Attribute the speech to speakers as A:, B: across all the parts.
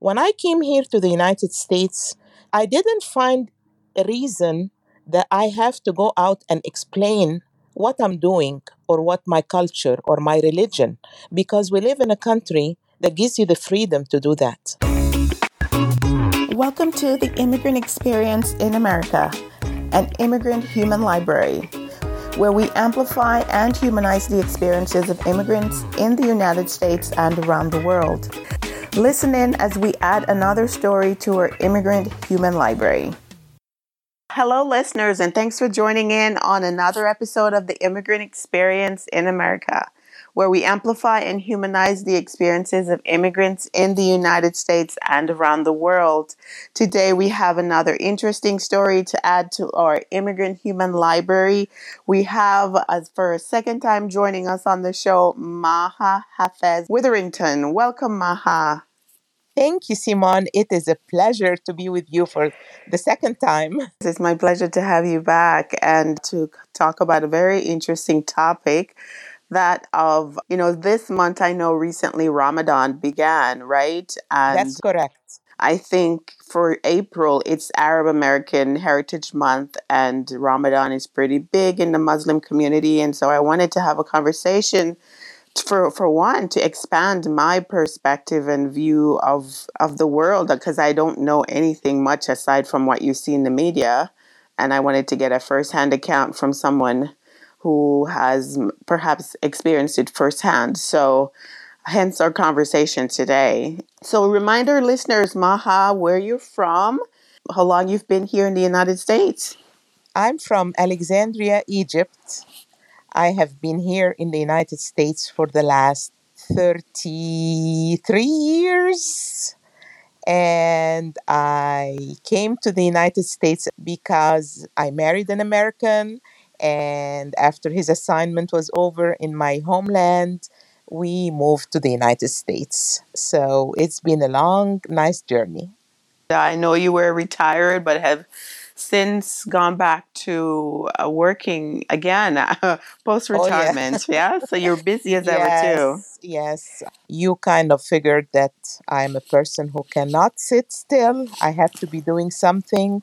A: When I came here to the United States, I didn't find a reason that I have to go out and explain what I'm doing or what my culture or my religion because we live in a country that gives you the freedom to do that.
B: Welcome to the Immigrant Experience in America, an immigrant human library where we amplify and humanize the experiences of immigrants in the United States and around the world. Listen in as we add another story to our immigrant human library. Hello, listeners, and thanks for joining in on another episode of the Immigrant Experience in America where we amplify and humanize the experiences of immigrants in the United States and around the world. Today, we have another interesting story to add to our Immigrant Human Library. We have, as for a second time joining us on the show, Maha Hafez Witherington. Welcome, Maha.
A: Thank you, Simon. It is a pleasure to be with you for the second time.
B: It's my pleasure to have you back and to talk about a very interesting topic that of, you know, this month I know recently Ramadan began, right?
A: And That's correct.
B: I think for April, it's Arab American Heritage Month, and Ramadan is pretty big in the Muslim community. And so I wanted to have a conversation for for one to expand my perspective and view of of the world because I don't know anything much aside from what you see in the media, and I wanted to get a firsthand account from someone who has perhaps experienced it firsthand. So, hence our conversation today. So, remind our listeners, Maha, where you're from, how long you've been here in the United States.
A: I'm from Alexandria, Egypt. I have been here in the United States for the last 33 years. And I came to the United States because I married an American and after his assignment was over in my homeland, we moved to the United States. So it's been a long, nice journey.
B: I know you were retired, but have since gone back to uh, working again uh, post retirement. Oh, yeah. yeah. So you're busy as yes, ever, too.
A: Yes. You kind of figured that I'm a person who cannot sit still. I have to be doing something.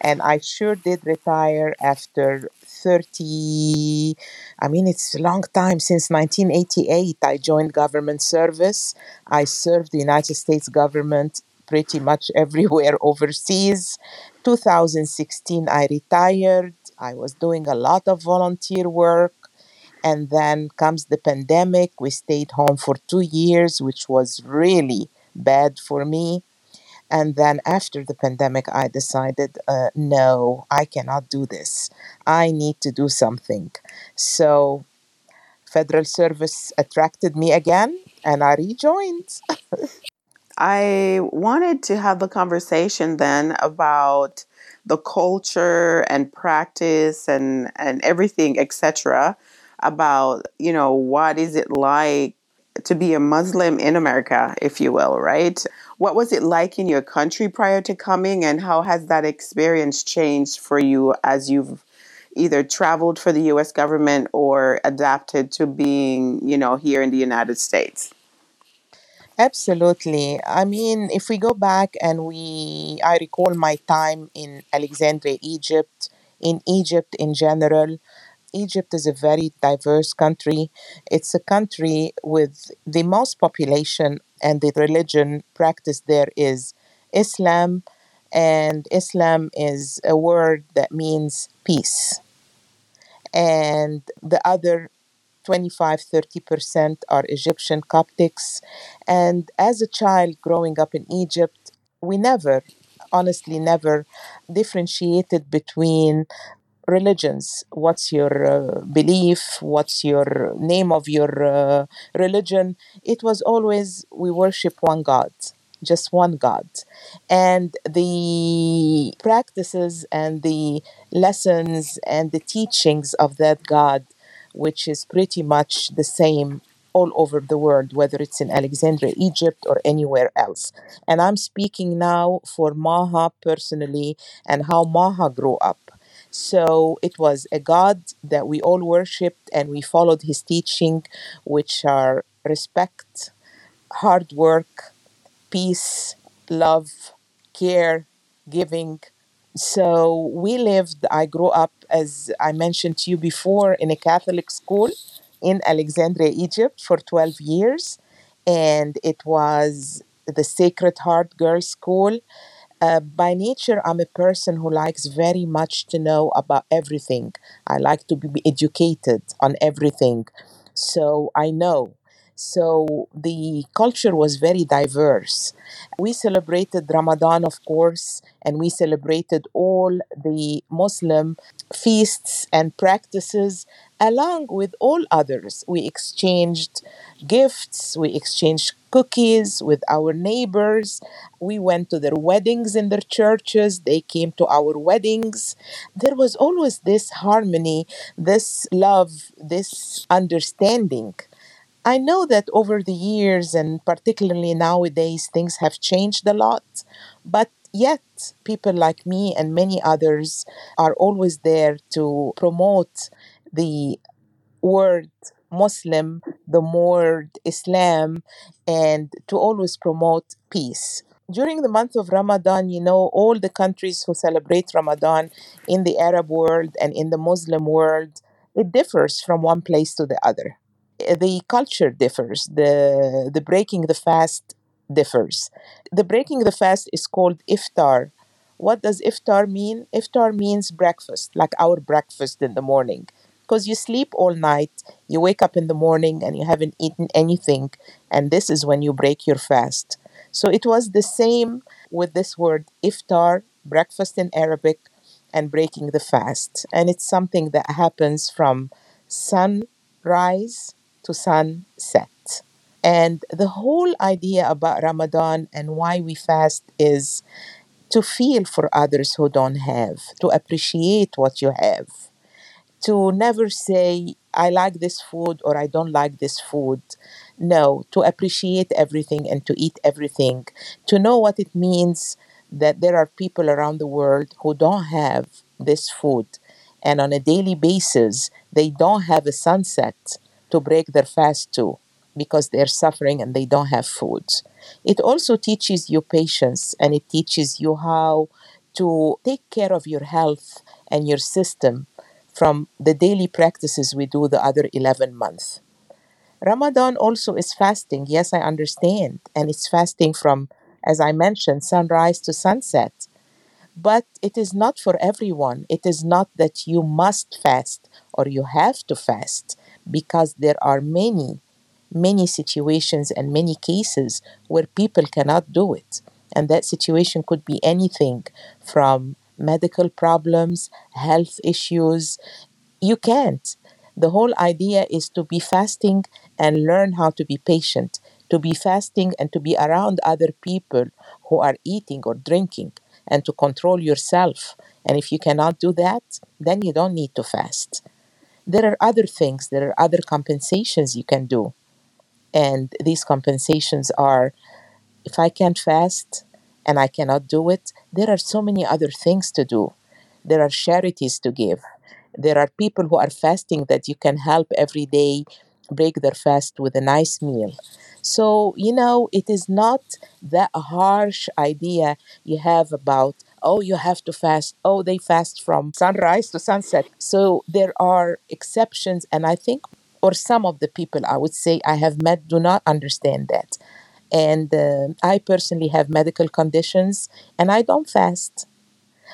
A: And I sure did retire after 30 i mean it's a long time since 1988 i joined government service i served the united states government pretty much everywhere overseas 2016 i retired i was doing a lot of volunteer work and then comes the pandemic we stayed home for two years which was really bad for me and then after the pandemic, I decided, uh, no, I cannot do this. I need to do something. So, federal service attracted me again, and I rejoined.
B: I wanted to have the conversation then about the culture and practice and, and everything, etc. About, you know, what is it like to be a Muslim in America, if you will, right? What was it like in your country prior to coming, and how has that experience changed for you as you've either traveled for the US government or adapted to being, you know, here in the United States?
A: Absolutely. I mean, if we go back and we, I recall my time in Alexandria, Egypt, in Egypt in general, Egypt is a very diverse country. It's a country with the most population, and the religion practiced there is Islam. And Islam is a word that means peace. And the other 25 30% are Egyptian Coptics. And as a child growing up in Egypt, we never, honestly, never differentiated between religions. What's your uh, belief? What's your name of your uh, religion? It was always we worship one god just one god. And the practices and the lessons and the teachings of that god which is pretty much the same all over the world, whether it's in Alexandria, Egypt, or anywhere else. And I'm speaking now for Maha personally and how Maha grew up. So it was a God that we all worshipped and we followed his teaching, which are respect, hard work, peace, love, care, giving. So we lived, I grew up, as I mentioned to you before, in a Catholic school in Alexandria, Egypt for 12 years. And it was the Sacred Heart Girls' School. Uh, by nature, I'm a person who likes very much to know about everything. I like to be educated on everything. So I know. So the culture was very diverse. We celebrated Ramadan, of course, and we celebrated all the Muslim feasts and practices along with all others. We exchanged gifts, we exchanged cookies with our neighbors. We went to their weddings in their churches, they came to our weddings. There was always this harmony, this love, this understanding. I know that over the years, and particularly nowadays, things have changed a lot, but yet people like me and many others are always there to promote the word Muslim, the word Islam, and to always promote peace. During the month of Ramadan, you know, all the countries who celebrate Ramadan in the Arab world and in the Muslim world, it differs from one place to the other Eh, the culture differs. The the breaking the fast differs. The breaking the fast is called iftar. What does iftar mean? Iftar means breakfast, like our breakfast in the morning. Because you sleep all night, you wake up in the morning and you haven't eaten anything, and this is when you break your fast. So it was the same with this word iftar, breakfast in Arabic, and breaking the fast. And it's something that happens from sunrise to sunset. And the whole idea about Ramadan and why we fast is to feel for others who don't have, to appreciate what you have, to never say, I like this food or I don't like this food. No, to appreciate everything and to eat everything, to know what it means that there are people around the world who don't have this food. And on a daily basis, they don't have a sunset to break their fast too because they're suffering and they don't have food. It also teaches you patience and it teaches you how to take care of your health and your system from the daily practices we do the other 11 months. Ramadan also is fasting. Yes, I understand. And it's fasting from, as I mentioned, sunrise to sunset. But it is not for everyone. It is not that you must fast or you have to fast because there are many, many situations and many cases where people cannot do it. And that situation could be anything from medical problems, health issues. You can't. The whole idea is to be fasting and learn how to be patient, to be fasting and to be around other people who are eating or drinking and to control yourself. And if you cannot do that, then you don't need to fast there are other things, there are other compensations you can do. And these compensations are if I can't fast and I cannot do it, there are so many other things to do. There are charities to give. There are people who are fasting that you can help every day break their fast with a nice meal. So, you know, it is not that harsh idea you have about oh, you have to fast. Oh, they fast from sunrise to sunset. So there are exceptions. And I think, or some of the people I would say I have met do not understand that. And uh, I personally have medical conditions and I don't fast.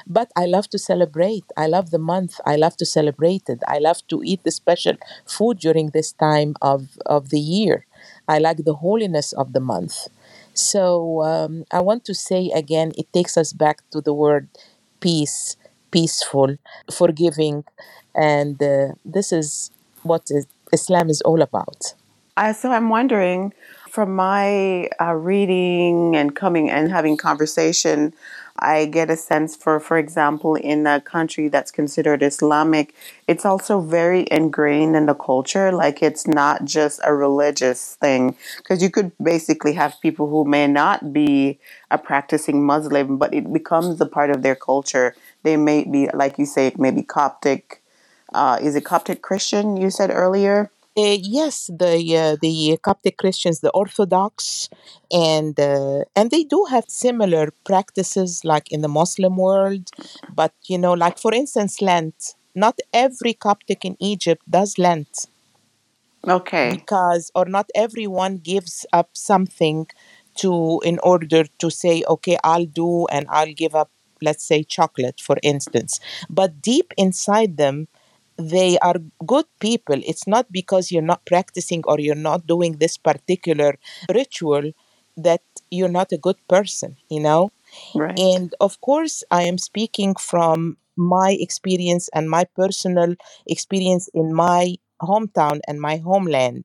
A: But I love to celebrate. I love the month. I love to celebrate it. I love to eat the special food during this time of, of the year. I like the holiness of the month. So um, I want to say again, it takes us back to the word peace, peaceful, forgiving, and uh, this is what is, Islam is all about.
B: Uh, so I'm wondering, from my uh, reading and coming and having conversation I get a sense for, for example, in a country that's considered Islamic, it's also very ingrained in the culture. Like it's not just a religious thing. Because you could basically have people who may not be a practicing Muslim, but it becomes a part of their culture. They may be, like you say, maybe Coptic. Uh, is it Coptic Christian you said earlier?
A: Uh, yes, the uh, the Coptic Christians, the Orthodox, and uh, and they do have similar practices like in the Muslim world, but you know, like for instance, Lent. Not every Coptic in Egypt does Lent
B: Okay.
A: because, or not everyone gives up something to in order to say, okay, I'll do and I'll give up, let's say, chocolate, for instance. But deep inside them, they are good people. It's not because you're not practicing or you're not doing this particular ritual that you're not a good person, you know?
B: Right.
A: And of course, I am speaking from my experience and my personal experience in my hometown and my homeland.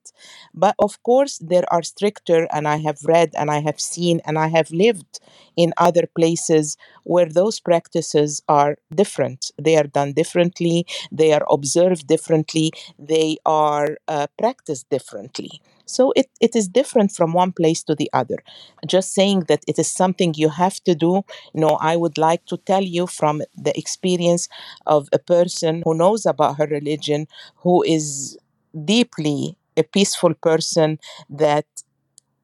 A: But of course, there are stricter, and I have read and I have seen and I have lived in other places where those practices are different. They are done differently, they are observed differently, they are uh, practiced differently. So it, it is different from one place to the other. Just saying that it is something you have to do no, I would like to tell you from the experience of a person who knows about her religion, who is deeply a peaceful person, that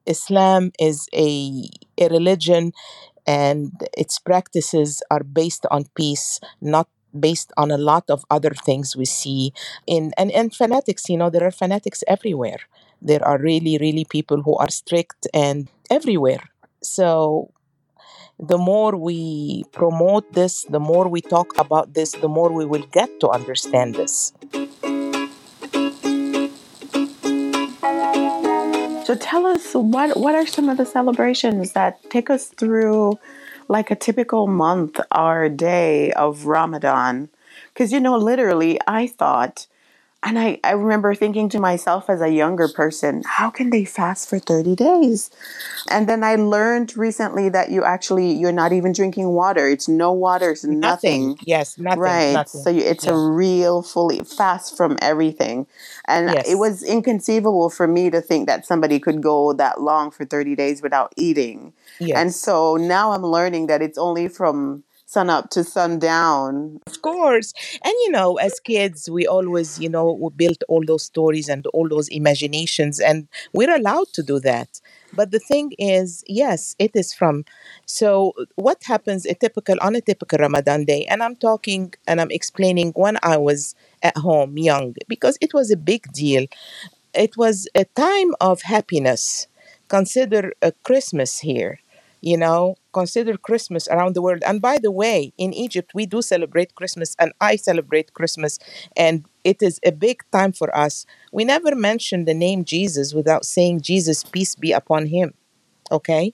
A: Islam is a, a religion and its practices are based on peace, not based on a lot of other things we see in and, and fanatics you know there are fanatics everywhere there are really really people who are strict and everywhere so the more we promote this, the more we talk about this, the more we will get to understand this.
B: So tell us what what are some of the celebrations that take us through like a typical month or day of Ramadan? Because you know, literally, I thought, and I, I remember thinking to myself as a younger person, how can they fast for 30 days? And then I learned recently that you actually you're not even drinking water. It's no water, it's
A: Nothing.
B: nothing.
A: Yes, nothing.
B: Right. So you, it's a real fully fast from everything. And it was inconceivable for me to think that somebody could go that long for 30 days without eating.
A: Yes.
B: And so now I'm learning that it's only from sun up to sundown.
A: Of course. And you know, as kids, we always, you know, we built all those stories and all those imaginations, and we're allowed to do that. But the thing is, yes, it is from. So, what happens a typical on a typical Ramadan day? And I'm talking and I'm explaining when I was at home, young, because it was a big deal. It was a time of happiness. Consider a Christmas here, you know, consider Christmas around the world. And by the way, in Egypt, we do celebrate Christmas, and I celebrate Christmas, and it is a big time for us. We never mention the name Jesus without saying, Jesus, peace be upon him, okay?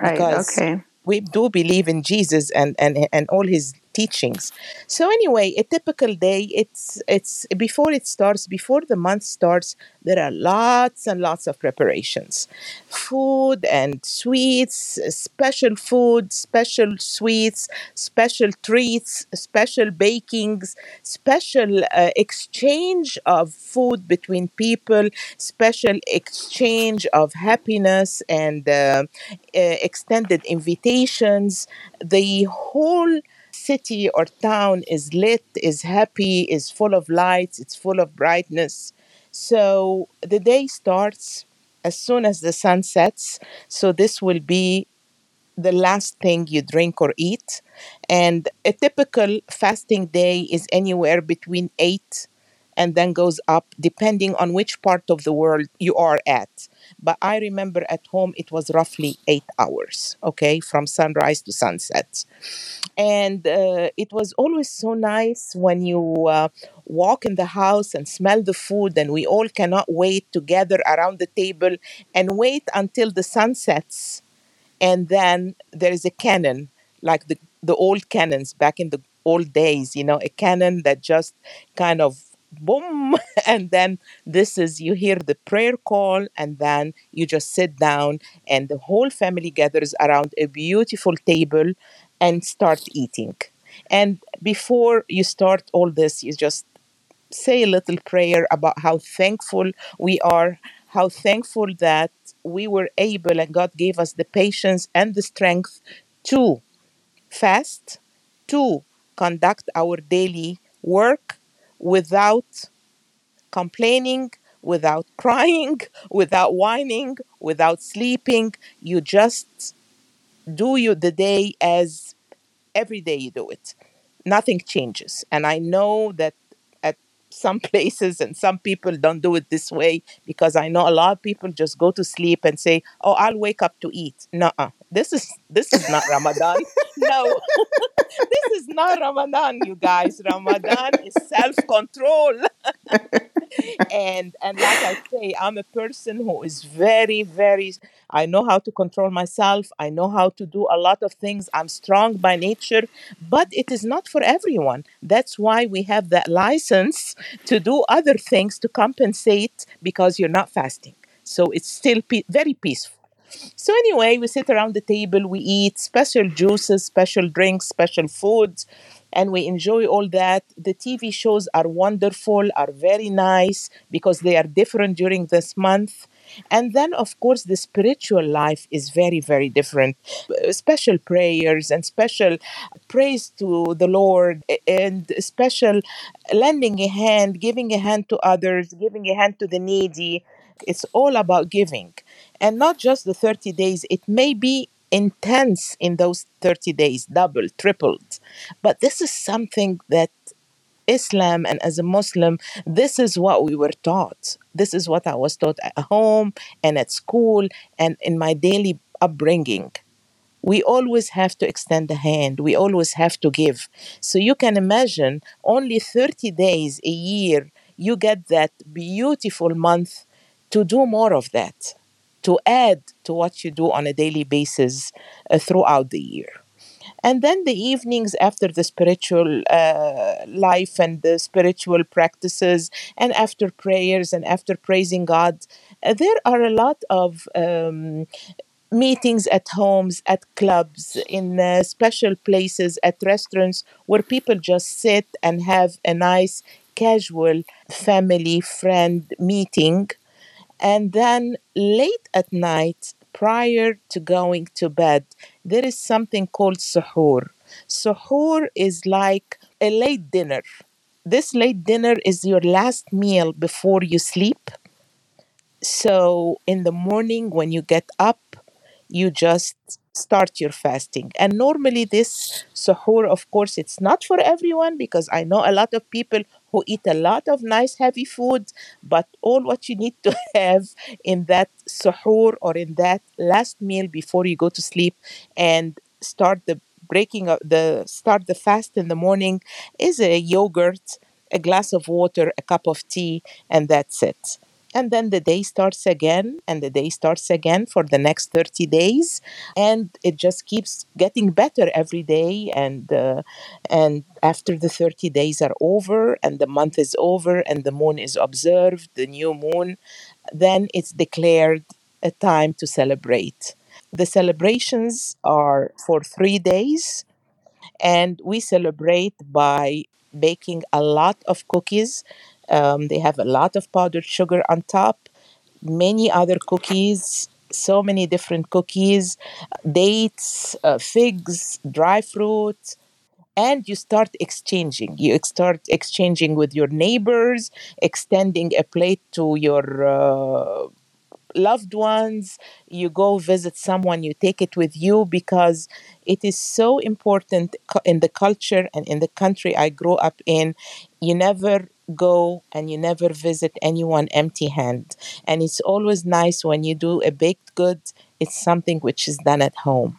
B: Right.
A: Because
B: Okay.
A: we do believe in Jesus and, and, and all his teachings. So anyway, a typical day, it's it's before it starts, before the month starts, there are lots and lots of preparations. Food and sweets, special food, special sweets, special treats, special bakings, special uh, exchange of food between people, special exchange of happiness and uh, uh, extended invitations. The whole city or town is lit, is happy, is full of lights, it's full of brightness. So the day starts as soon as the sun sets. So this will be the last thing you drink or eat. And a typical fasting day is anywhere between eight and then goes up depending on which part of the world you are at. But I remember at home it was roughly eight hours, okay, from sunrise to sunset. And uh, it was always so nice when you uh, walk in the house and smell the food, and we all cannot wait to gather around the table and wait until the sun sets and then there is a cannon like the the old cannons back in the old days you know a cannon that just kind of boom and then this is you hear the prayer call and then you just sit down and the whole family gathers around a beautiful table and start eating. And before you start all this you just say a little prayer about how thankful we are, how thankful that we were able and God gave us the patience and the strength to fast, to conduct our daily work without complaining, without crying, without whining, without sleeping. You just do you the day as every day you do it. Nothing changes. And I know that at some places and some people don't do it this way because I know a lot of people just go to sleep and say, "Oh, I'll wake up to eat." No, this is this is not Ramadan. No, this is not Ramadan, you guys. Ramadan is self control. and and like I say, I'm a person who is very, very I know how to control myself. I know how to do a lot of things. I'm strong by nature, but it is not for everyone. That's why we have that license to do other things to compensate because you're not fasting. So it's still pe- very peaceful. So anyway, we sit around the table, we eat special juices, special drinks, special foods, and we enjoy all that. The TV shows are wonderful, are very nice because they are different during this month. And then, of course, the spiritual life is very, very different. Uh, Special prayers and special praise to the Lord and special lending a hand, giving a hand to others, giving a hand to the needy. It's all about giving. And not just the 30 days, it may be intense in those 30 days, double, tripled. But this is something that Islam and as a Muslim, this is what we were taught. This is what I was taught at home and at school and in my daily upbringing. We always have to extend the hand, we always have to give. So you can imagine only 30 days a year, you get that beautiful month to do more of that, to add to what you do on a daily basis uh, throughout the year. And then the evenings after the spiritual uh, life and the spiritual practices, and after prayers and after praising God, uh, there are a lot of um, meetings at homes, at clubs, in uh, special places, at restaurants where people just sit and have a nice, casual family friend meeting and then late at night, prior to going to bed, there is something called suhoor. Suhoor is like a late dinner. This late dinner is your last meal before you sleep. So in the morning, when you get up, you just start your fasting. And normally, this suhoor, of course, it's not for everyone because I know a lot of people who eat a lot of nice heavy food, but all what you need to have in that suhoor or in that last meal before you go to sleep and start the breaking of the start the fast in the morning is a yogurt, a glass of water, a cup of tea, and that's it and then the day starts again and the day starts again for the next 30 days and it just keeps getting better every day and uh, and after the 30 days are over and the month is over and the moon is observed the new moon then it's declared a time to celebrate the celebrations are for 3 days and we celebrate by baking a lot of cookies. Um, they have a lot of powdered sugar on top, many other cookies, so many different cookies, dates, uh, figs, dry fruit. And you start exchanging. You start exchanging with your neighbors, extending a plate to your uh, loved ones, you go visit someone, you take it with you because it is so important in the culture and in the country I grew up in. You never go and you never visit anyone empty hand. And it's always nice when you do a baked good, it's something which is done at home,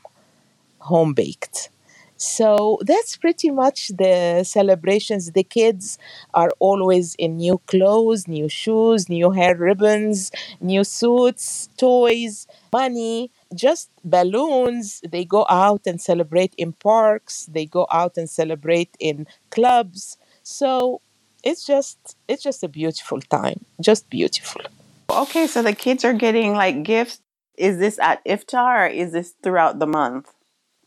A: home baked. So that's pretty much the celebrations. The kids are always in new clothes, new shoes, new hair ribbons, new suits, toys, money, just balloons. They go out and celebrate in parks, they go out and celebrate in clubs. So it's just it's just a beautiful time. Just beautiful.
B: Okay, so the kids are getting like gifts. Is this at iftar or is this throughout the month?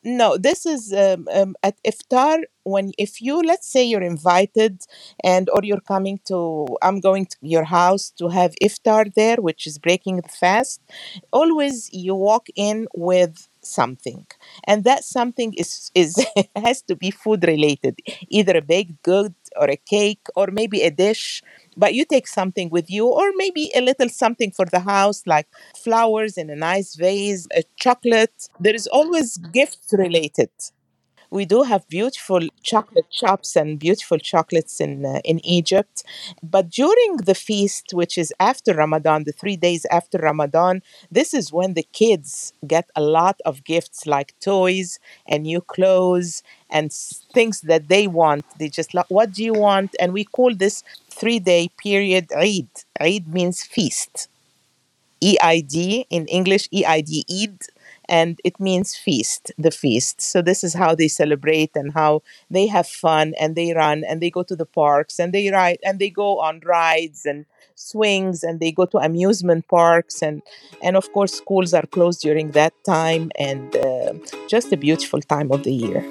A: No, this is um, um, at iftar when if you let's say you're invited and or you're coming to I'm going to your house to have iftar there, which is breaking the fast. Always you walk in with something, and that something is is has to be food related, either a baked good, or a cake or maybe a dish but you take something with you or maybe a little something for the house like flowers in a nice vase a chocolate. There is always gifts related we do have beautiful chocolate shops and beautiful chocolates in uh, in Egypt. But during the feast, which is after Ramadan, the three days after Ramadan, this is when the kids get a lot of gifts like toys and new clothes and things that they want. They just like, what do you want? And we call this three day period Eid. Eid means feast. EID in English, EID, Eid, and it means feast, the feast. So this is how they celebrate and how they have fun and they run and they go to the parks and they ride and they go on rides and swings and they go to amusement parks and and of course schools are closed during that time and uh, just a beautiful time of the year.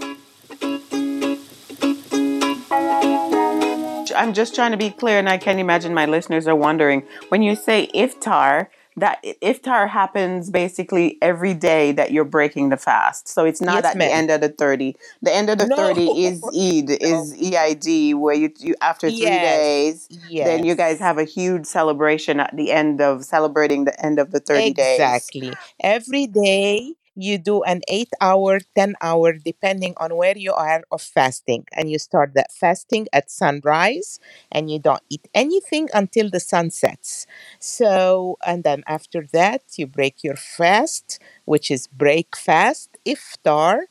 B: I'm just trying to be clear, and I can imagine my listeners are wondering when you say iftar, that iftar happens basically every day that you're breaking the fast. So it's not
A: Yes,
B: at the end of the 30. The end of the
A: No,
B: 30 is Eid, is EID, where you, you after three
A: Yes,
B: days, then you guys have a huge celebration at the end of celebrating the end of the 30 days.
A: Exactly. Every day you do an eight hour, 10 hour, depending on where you are of fasting. And you start that fasting at sunrise and you don't eat anything until the sun sets. So, and then after that, you break your fast, which is break fast, iftar.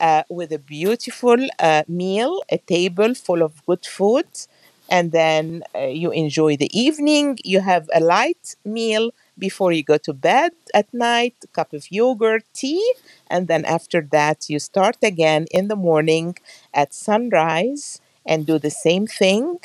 A: Uh, with a beautiful uh, meal, a table full of good food, and then uh, you enjoy the evening. You have a light meal before you go to bed at night, a cup of yogurt, tea, and then after that, you start again in the morning at sunrise and do the same thing.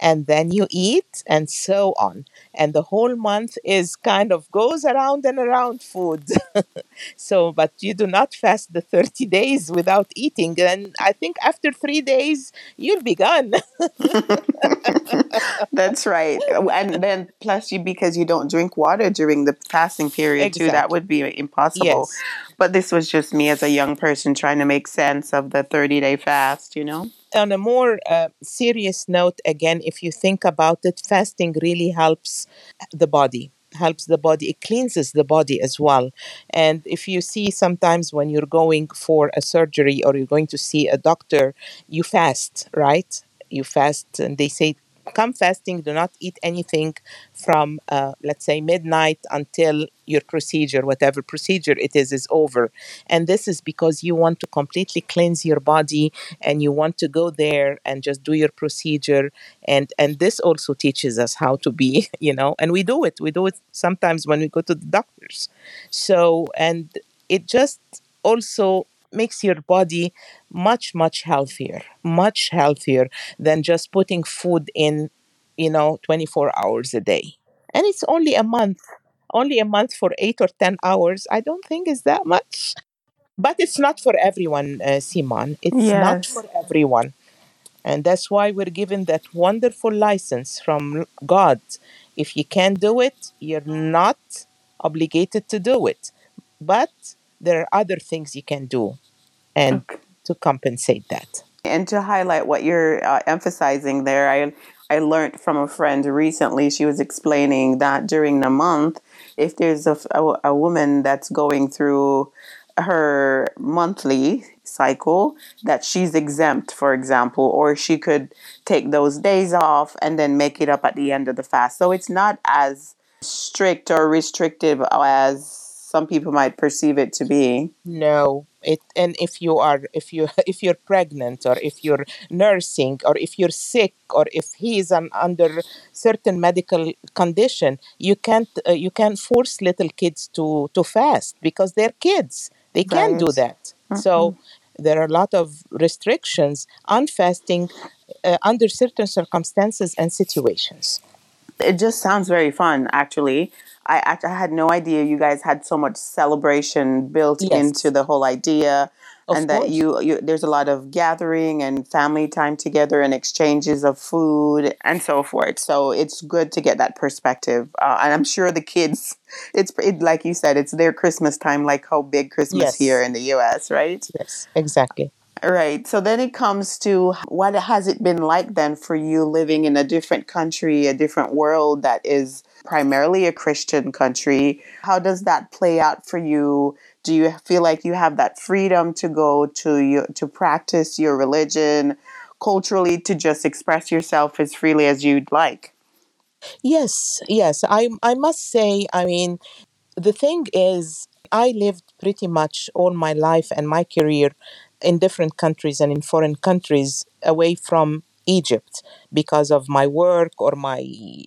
A: And then you eat, and so on. And the whole month is kind of goes around and around food. so, but you do not fast the 30 days without eating. And I think after three days, you'll be gone.
B: That's right. Oh, and then plus you because you don't drink water during the fasting period too, that would be impossible.
A: Yes.
B: But this was just me as a young person trying to make sense of the 30 day fast, you know?
A: On a more uh, serious note, again, if you think about it, fasting really helps the body helps the body it cleanses the body as well. And if you see sometimes when you're going for a surgery or you're going to see a doctor you fast right? You fast and they say come fasting do not eat anything from uh, let's say midnight until your procedure whatever procedure it is is over. And this is because you want to completely cleanse your body and you want to go there and just do your procedure. And and this also teaches us how to be you know and we do it. We do it sometimes when we go to the doctors. So and it just also makes your body much much healthier much healthier than just putting food in you know 24 hours a day. And it's only a month only a month for 8 or 10 hours i don't think is that much. But it's not for everyone uh, simon. It's not for everyone. And that's why we're given that wonderful license from God. If you can't do it, you're not obligated to do it. But there are other things you can do and
B: Okay.
A: to compensate that.
B: And to highlight what you're uh, emphasizing there, I I learned from a friend recently. She was explaining that during the month, if there's a, a, a woman that's going through her monthly cycle, that she's exempt, for example, or she could take those days off and then make it up at the end of the fast. So it's not as strict or restrictive as some people might perceive it to be.
A: No, it and if you are if you if you're pregnant or if you're nursing or if you're sick or if he is an, under certain medical condition, you can't uh, you can't force little kids to to fast because they're kids. They can't do that. So there are a lot of restrictions on fasting uh, under certain circumstances and situations.
B: It just sounds very fun, actually. I, act- I had no idea you guys had so much celebration built into the whole idea,
A: of
B: and that
A: course.
B: you, you there's a lot of gathering and family time together and exchanges of food and so forth. So it's good to get that perspective, uh, and I'm sure the kids, it's it, like you said, it's their Christmas time, like how big Christmas here in the U.S. Right?
A: yes, exactly.
B: Right. So then it comes to what has it been like then for you living in a different country, a different world that is primarily a Christian country? How does that play out for you? Do you feel like you have that freedom to go to your, to practice your religion culturally to just express yourself as freely as you'd like?
A: Yes, yes. I I must say, I mean, the thing is, I lived pretty much all my life and my career in different countries and in foreign countries away from Egypt because of my work or my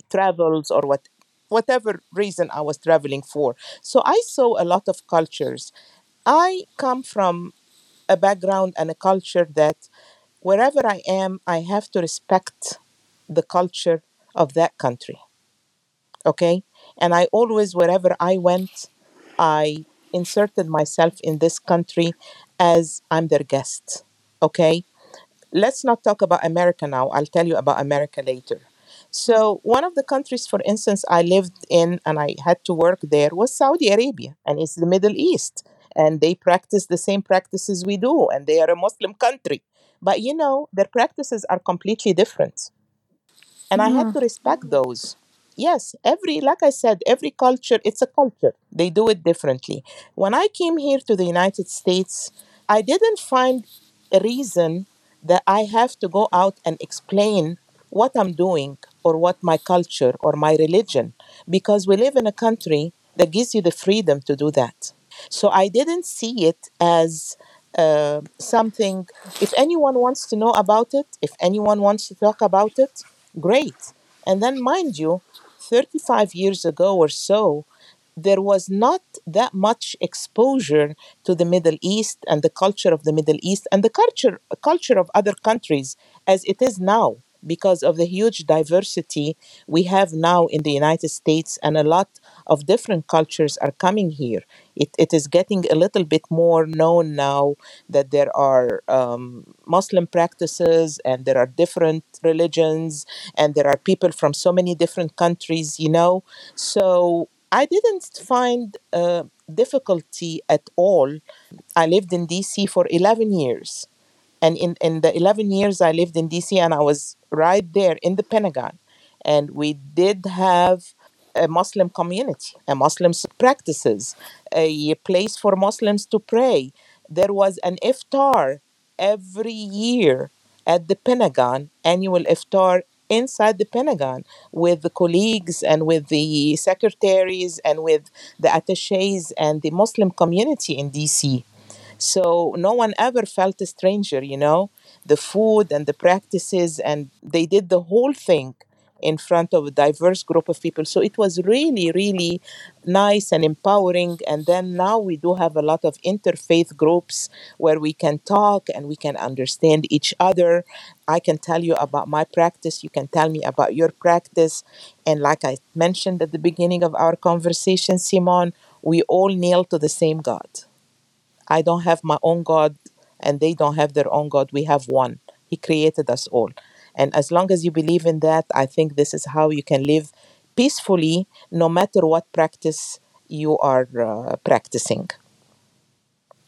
A: travels or what whatever reason I was traveling for. So I saw a lot of cultures. I come from a background and a culture that wherever I am, I have to respect the culture of that country okay and i always wherever i went i inserted myself in this country as i'm their guest okay? Let's not talk about america now. I'll tell you about america later. So one of the countries for instance i lived in and i had to work there was saudi arabia and it's the middle east and they practice the same practices we do and they are a muslim country. But you know their practices are completely different. And I had
B: Mm,
A: to respect those. Yes, every, like I said, every culture, it's a culture. They do it differently. When I came here to the United States, I didn't find a reason that I have to go out and explain what I'm doing or what my culture or my religion, because we live in a country that gives you the freedom to do that. So I didn't see it as uh, something, if anyone wants to know about it, if anyone wants to talk about it, great. And then, mind you, 35 years ago or so, there was not that much exposure to the Middle East and the culture of the Middle East and the culture culture of other countries as it is now because of the huge diversity we have now in the United States and a lot of different cultures are coming here. It, it is getting a little bit more known now that there are um, Muslim practices and there are different religions and there are people from so many different countries, you know. So I didn't find uh, difficulty at all. I lived in DC for 11 years. And in, in the 11 years I lived in DC, and I was right there in the Pentagon. And we did have a Muslim community, a Muslim practices, a place for Muslims to pray. There was an iftar every year at the Pentagon, annual iftar inside the Pentagon with the colleagues and with the secretaries and with the attaches and the Muslim community in DC. So no one ever felt a stranger, you know, the food and the practices, and they did the whole thing in front of a diverse group of people. So it was really, really nice and empowering. And then now we do have a lot of interfaith groups where we can talk and we can understand each other. I can tell you about my practice, you can tell me about your practice. And like I mentioned at the beginning of our conversation, Simon, we all kneel to the same God. I don't have my own God and they don't have their own God. We have one. He created us all. And as long as you believe in that, I think this is how you can live peacefully no matter what practice you are uh, practicing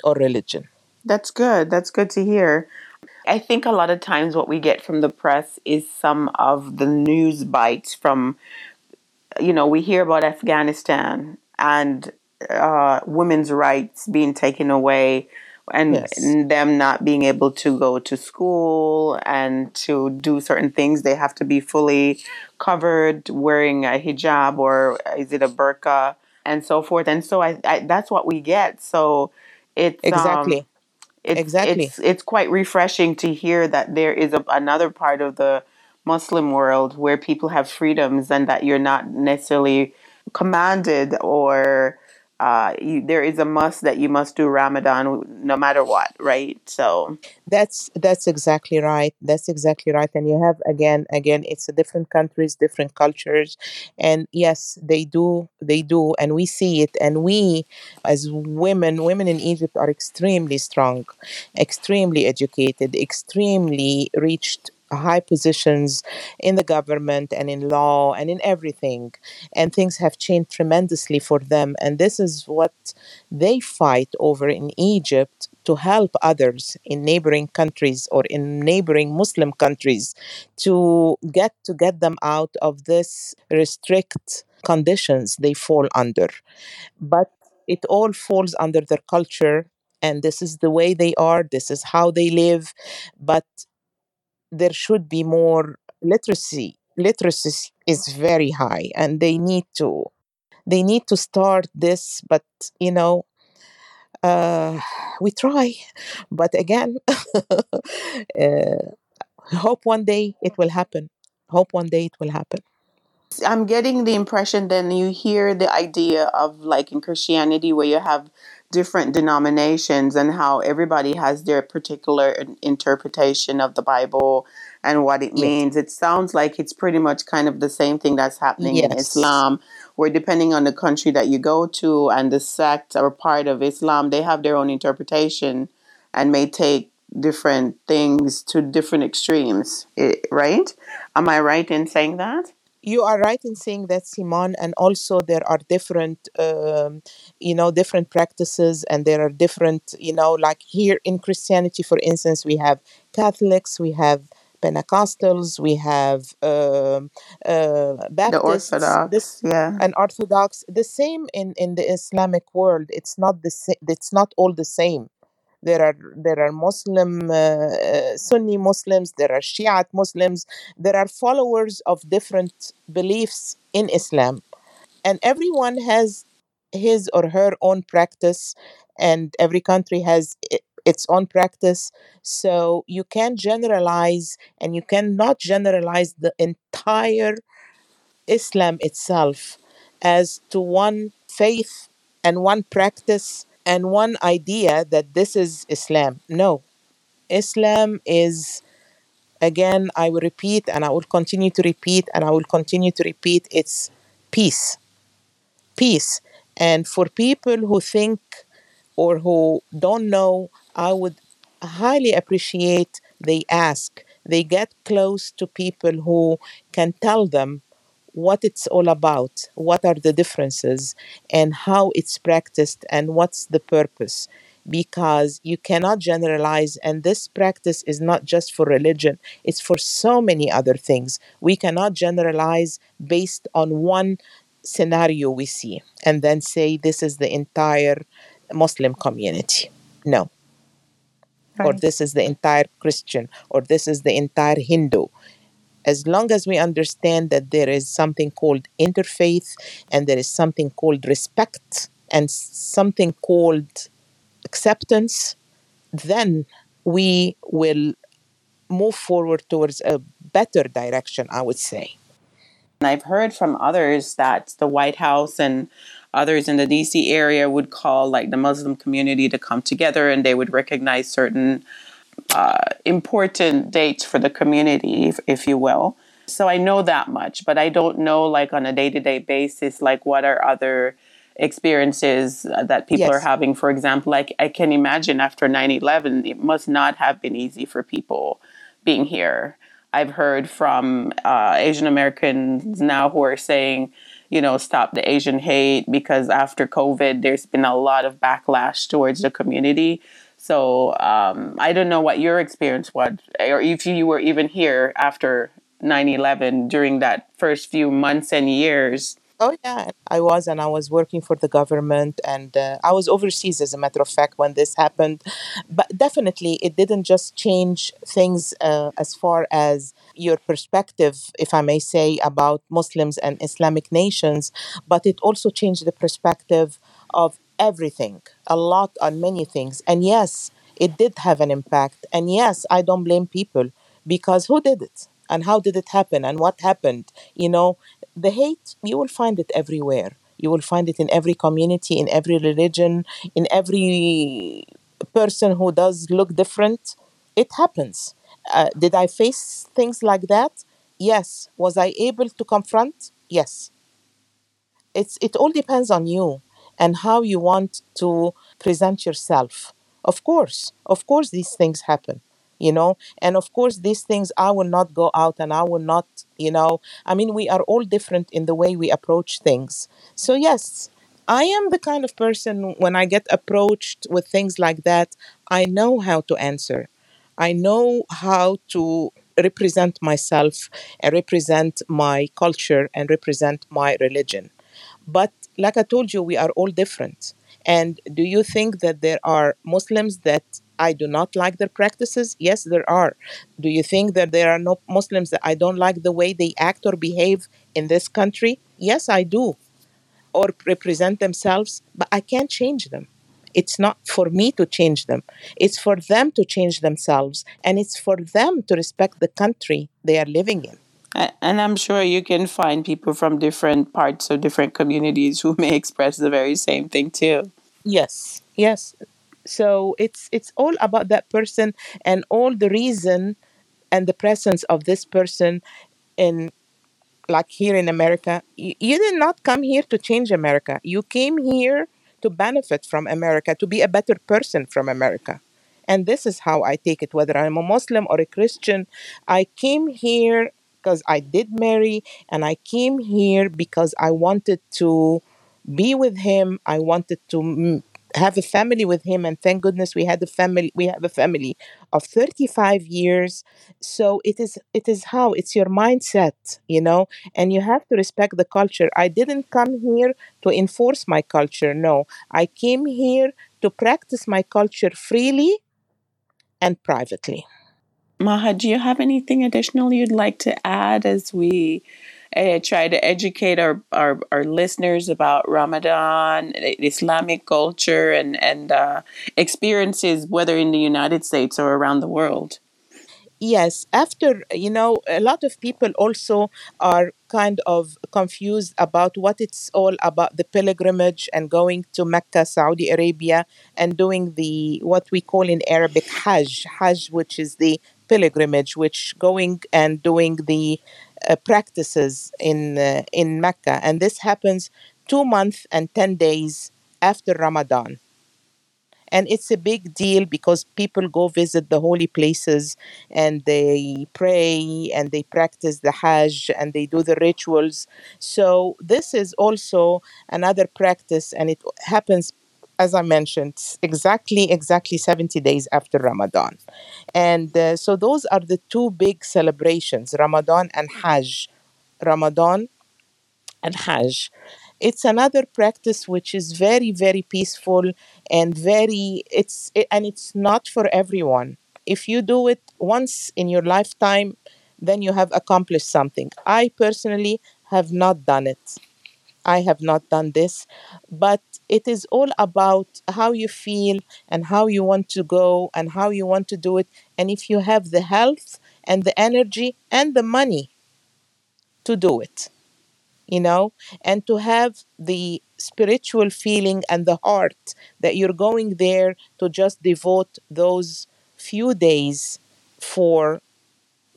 A: or religion.
B: that's good. That's good to hear. I think a lot of times what we get from the press is some of the news bites from you know, we hear about Afghanistan and uh, women's rights being taken away and
A: Yes,
B: them not being able to go to school and to do certain things. They have to be fully covered, wearing a hijab or is it a burqa and so forth. And so I, I that's what we get. So it's um
A: exactly.
B: it's
A: Exactly.
B: it's it's quite refreshing to hear that there is a, another part of the Muslim world where people have freedoms and that you're not necessarily commanded or uh, you, there is a must that you must do Ramadan no matter what, right? So
A: That's that's exactly right. That's exactly right. And you have again, again, it's a different countries, different cultures, and yes, they do, they do, and we see it. And we, as women, women in Egypt are extremely strong, extremely educated, extremely reached high positions in the government and in law and in everything. And things have changed tremendously for them. And this is what they fight over in Egypt to help others in neighboring countries or in neighboring Muslim countries to get to get them out of this restrict conditions they fall under. But it all falls under their culture and this is the way they are, this is how they live. But there should be more literacy. Literacy is very high and they need to they need to start this but you know uh, we try but again uh, hope one day it will happen hope one day it will happen
B: I'm getting the impression then you hear the idea of like in Christianity where you have different denominations and how everybody has their particular interpretation of the Bible and what it
A: yes
B: means. It sounds like it's pretty much kind of the same thing that's happening in
A: yes
B: Islam, where depending on the country that you go to and the sect or part of Islam, they have their own interpretation and may take different things to different extremes, right? Am I right in saying that?
A: You are right in saying that simon and also there are different um, you know different practices and there are different you know like here in christianity for instance we have catholics we have pentecostals we have um uh,
B: The
A: baptists this
B: Orthodox, yeah.
A: and orthodox the same in in the islamic world it's not the sa- it's not all the same there are there are Muslim uh, uh, Sunni Muslims, there are Shiite Muslims, there are followers of different beliefs in Islam, and everyone has his or her own practice, and every country has its own practice. So you can generalize, and you cannot generalize the entire Islam itself as to one faith and one practice and one idea that this is Islam. No, Islam is, again, I will repeat and I will continue to repeat and I will continue to repeat it's peace. Peace. And for people who think or who don't know, I would highly appreciate they ask. They get close to people who can tell them what it's all about, what are the differences, and how it's practiced, and what's the purpose. Because you cannot generalize, and this practice is not just for religion, it's for so many other things. We cannot generalize based on one scenario we see and then say this is the entire Muslim community. No. Or this is the entire Christian, or this is the entire Hindu as long as we understand that there is something called interfaith and there is something called respect and something called acceptance, then we will move forward towards a better direction, I would say.
B: And I've heard from others that the White House and others in the DC area would call like the Muslim community to come together and they would recognize certain important dates for the community, if, if you will. So I know that much, but I don't know like on a day to day basis, like what are other experiences uh, that people are having. For example, like I can imagine after 9 11, it must not have been easy for people being here. I've heard from uh, Asian Americans now who are saying, you know, stop the Asian hate because after COVID, there's been a lot of backlash towards the community. So um, I don't know what your experience was, or if you were even here after 9 11 during that first few months and years.
A: Oh, yeah, I was, and I was working for the government, and uh, I was overseas, as a matter of fact, when this happened. But definitely, it didn't just change things uh, as far as your perspective, if I may say, about Muslims and Islamic nations, but it also changed the perspective of everything, a lot on many things. And yes, it did have an impact. And yes, I don't blame people because who did it? And how did it happen? And what happened? You know, the hate, you will find it everywhere. You will find it in every community, in every religion, in every person who does look different. It happens. Uh, did I face things like that? Yes. Was I able to confront? Yes. It's it all depends on you and how you want to present yourself. Of course, of course, these things happen. you know and of course these things i will not go out and i will not you know i mean we are all different in the way we approach things so yes i am the kind of person when i get approached with things like that i know how to answer i know how to represent myself and represent my culture and represent my religion but like I told you, we are all different. And do you think that there are Muslims that I do not like their practices? Yes, there are. Do you think that there are no Muslims that I don't like the way they act or behave in this country? Yes, I do. Or represent themselves, but I can't change them. It's not for me to change them. It's for them to change themselves. And it's for them to respect the country they are living in.
B: And I'm sure you can find people from different parts of different communities who may express the very same thing too.
A: Yes, yes. So it's it's all about that person and all the reason and the presence of this person in like here in America. You, you did not come here to change America. You came here to benefit from America, to be a better person from America. And this is how I take it, whether I'm a Muslim or a Christian. I came here because I did marry, and I came here because I wanted to be with him. I wanted to have a family with him and thank goodness we had a family we have a family of 35 years. So it is it is how it's your mindset you know and you have to respect the culture. I didn't come here to enforce my culture no. I came here to practice my culture freely and privately
B: Maha, do you have anything additional you'd like to add as we uh, try to educate our, our, our listeners about Ramadan, Islamic culture, and, and uh, experiences, whether in the United States or around the world?
A: Yes, after, you know, a lot of people also are kind of confused about what it's all about the pilgrimage and going to Mecca, Saudi Arabia, and doing the what we call in Arabic Hajj, Hajj, which is the pilgrimage, which going and doing the uh, practices in uh, in Mecca, and this happens two months and ten days after Ramadan. And it's a big deal because people go visit the holy places and they pray and they practice the Hajj and they do the rituals. So, this is also another practice, and it happens as I mentioned, exactly exactly 70 days after Ramadan. And uh, so those are the two big celebrations, Ramadan and Hajj. Ramadan and Hajj. It's another practice which is very very peaceful and very it's it, and it's not for everyone. If you do it once in your lifetime, then you have accomplished something. I personally have not done it. I have not done this, but it is all about how you feel and how you want to go and how you want to do it. And if you have the health and the energy and the money to do it, you know, and to have the spiritual feeling and the heart that you're going there to just devote those few days for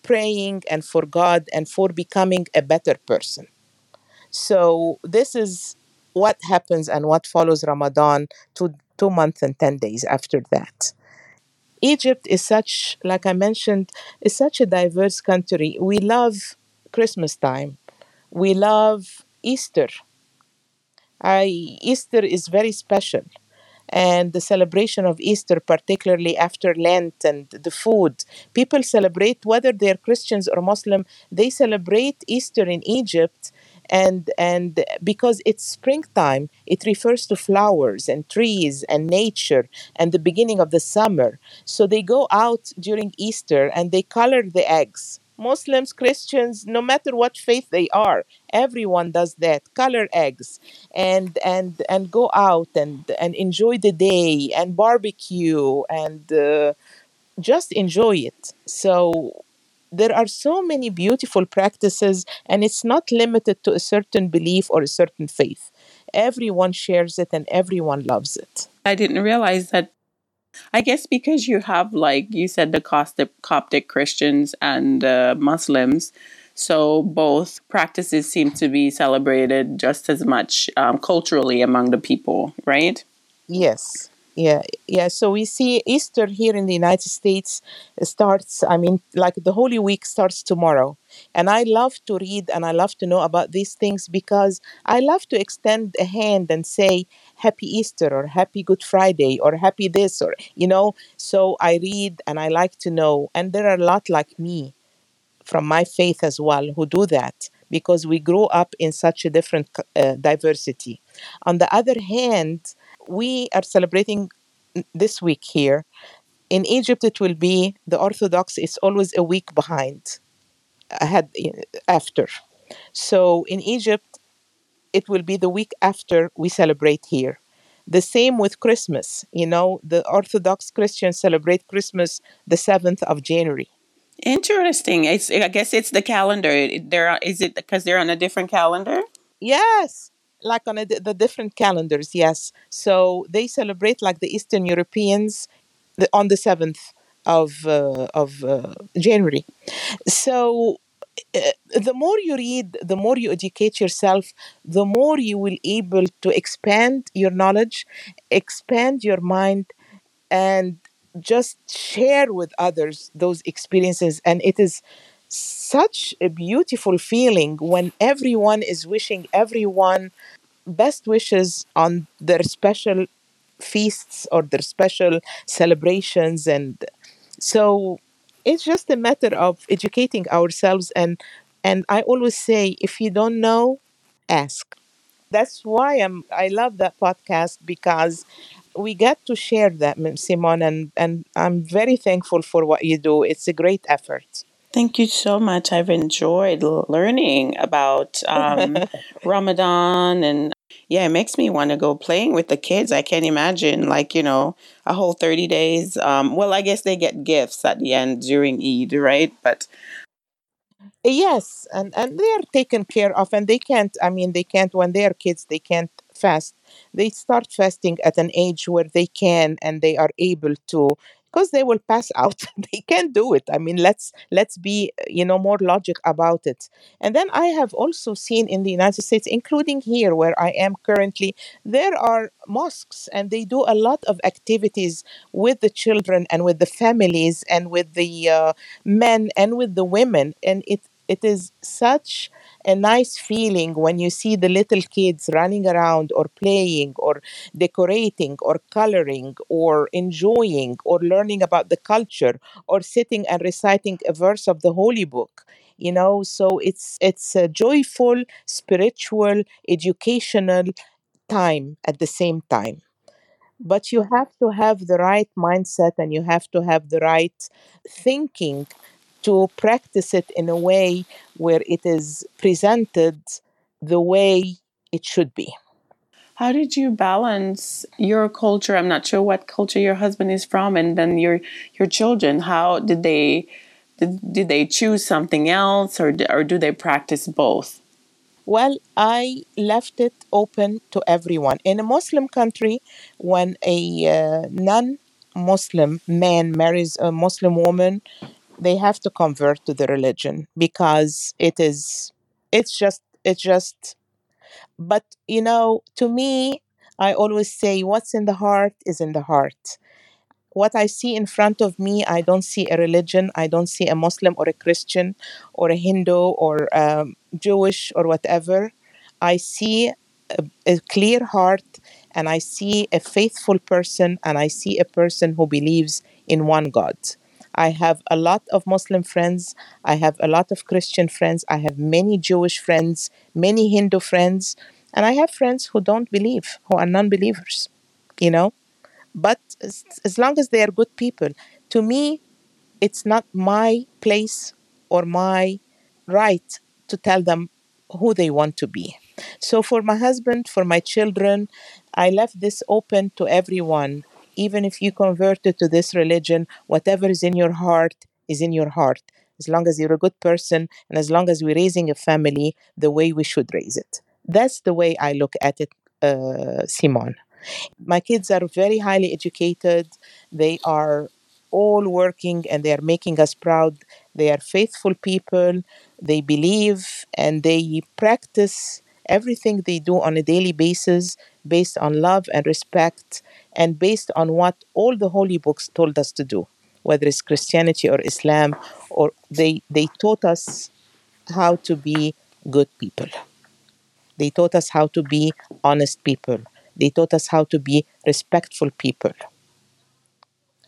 A: praying and for God and for becoming a better person. So, this is what happens and what follows Ramadan to two months and 10 days after that. Egypt is such, like I mentioned, is such a diverse country. We love Christmas time. We love Easter. I, Easter is very special and the celebration of Easter, particularly after Lent and the food. People celebrate, whether they're Christians or Muslim, they celebrate Easter in Egypt and and because it's springtime it refers to flowers and trees and nature and the beginning of the summer. So they go out during easter and they color the eggs. Muslims christians no matter what faith they are everyone does that color eggs and and and go out and and enjoy the day and barbecue and uh, just enjoy it. So there are so many beautiful practices, and it's not limited to a certain belief or a certain faith. Everyone shares it and everyone loves it.
B: I didn't realize that. I guess because you have, like you said, the Coptic, Coptic Christians and uh, Muslims, so both practices seem to be celebrated just as much um, culturally among the people, right?
A: Yes, Yeah, yeah. So we see Easter here in the United States starts, I mean, like the Holy Week starts tomorrow. And I love to read and I love to know about these things because I love to extend a hand and say, Happy Easter or Happy Good Friday or Happy this or, you know. So I read and I like to know. And there are a lot like me from my faith as well who do that because we grow up in such a different uh, diversity. On the other hand, we are celebrating this week here. In Egypt, it will be the Orthodox is always a week behind, ahead eh, after. So in Egypt, it will be the week after we celebrate here. The same with Christmas. You know, the Orthodox Christians celebrate Christmas the 7th of January.
B: Interesting. It's, I guess it's the calendar. There is it because they're on a different calendar.
A: Yes, like on a, the different calendars. Yes, so they celebrate like the Eastern Europeans the, on the seventh of uh, of uh, January. So uh, the more you read, the more you educate yourself, the more you will able to expand your knowledge, expand your mind, and just share with others those experiences. And it is such a beautiful feeling when everyone is wishing everyone best wishes on their special feasts or their special celebrations. And so it's just a matter of educating ourselves. And and i always say if you don't know ask. That's why i'm i love that podcast because we get to share that simon and and i'm very thankful for what you do. It's a great effort
B: Thank you so much. I've enjoyed learning about um, Ramadan and yeah, it makes me want to go playing with the kids. I can't imagine like, you know, a whole 30 days. Um, well, I guess they get gifts at the end during Eid, right? But
A: yes, and and they are taken care of and they can't I mean they can't when they are kids they can't fast. They start fasting at an age where they can and they are able to because they will pass out. They can't do it. I mean let's let's be you know more logic about it. And then i have also seen in the united states including here where i am currently there are mosques and they do a lot of activities with the children and with the families and with the uh, men and with the women. And it it is such a nice feeling when you see the little kids running around or playing or decorating or coloring or enjoying or learning about the culture or sitting and reciting a verse of the holy book you know? So it's it's a joyful spiritual educational time at the same time. But you have to have the right mindset and you have to have the right thinking to practice it in a way where it is presented the way it should be.
B: How did you balance your culture? I'm not sure what culture your husband is from, and then your your children. How did they did, did they choose something else, or or do they practice both?
A: Well, I left it open to everyone. In a Muslim country, when a uh, non Muslim man marries a Muslim woman, they have to convert to the religion because it is it's just it's just but you know to me i always say what's in the heart is in the heart. What i see in front of me i don't see a religion i don't see a muslim or a christian or a hindu or um, jewish or whatever. I see a, a clear heart and i see a faithful person and i see a person who believes in one god I have a lot of Muslim friends. I have a lot of Christian friends. I have many Jewish friends, many Hindu friends. And I have friends who don't believe, who are non believers, you know? But as, as long as they are good people, to me, it's not my place or my right to tell them who they want to be. So for my husband, for my children, I left this open to everyone even if you converted to this religion, whatever is in your heart is in your heart. As long as you're a good person and as long as we're raising a family the way we should raise it. That's the way I look at it, uh, Simon. My kids are very highly educated. They are all working and they are making us proud. They are faithful people. They believe and they practice everything they do on a daily basis based on love and respect and based on what all the holy books told us to do, whether it's Christianity or Islam, or they, they taught us how to be good people. They taught us how to be honest people. They taught us how to be respectful people.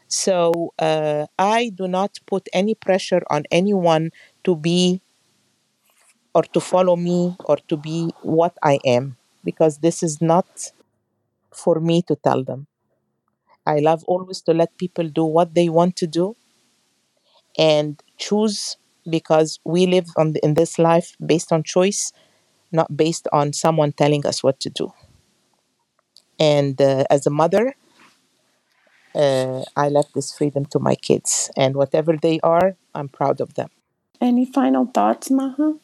A: So uh, I do not put any pressure on anyone to be or to follow me or to be what I am because this is not for me to tell them. I love always to let people do what they want to do and choose because we live on the, in this life based on choice, not based on someone telling us what to do. And uh, as a mother, uh, I left this freedom to my kids, and whatever they are, I'm proud of them.
B: Any final thoughts, Maha?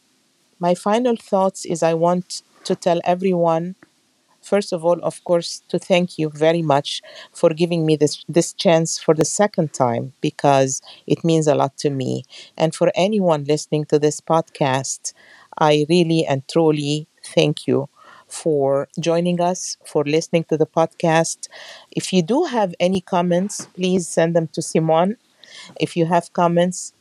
A: My final thoughts is I want to tell everyone first of all, of course, to thank you very much for giving me this, this chance for the second time because it means a lot to me. And for anyone listening to this podcast, I really and truly thank you for joining us, for listening to the podcast. If you do have any comments, please send them to Simon. If you have comments,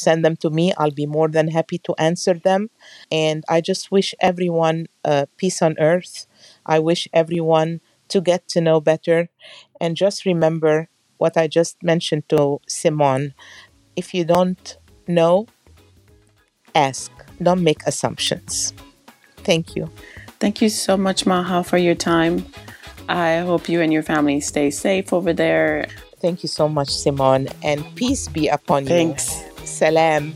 A: send them to me. I'll be more than happy to answer them. And I just wish everyone uh, peace on earth. I wish everyone to get to know better. And just remember what I just mentioned to Simon. If you don't know, ask, don't make assumptions. Thank you.
B: Thank you so much, Maha, for your time. I hope you and your family stay safe over there.
A: Thank you so much, Simon, and peace be upon you.
B: Thanks.
A: you. Salam.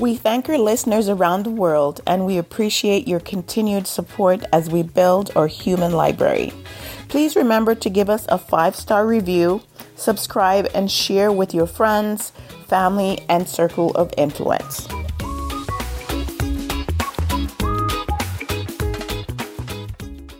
B: We thank our listeners around the world and we appreciate your continued support as we build our human library. Please remember to give us a five star review, subscribe, and share with your friends, family, and circle of influence.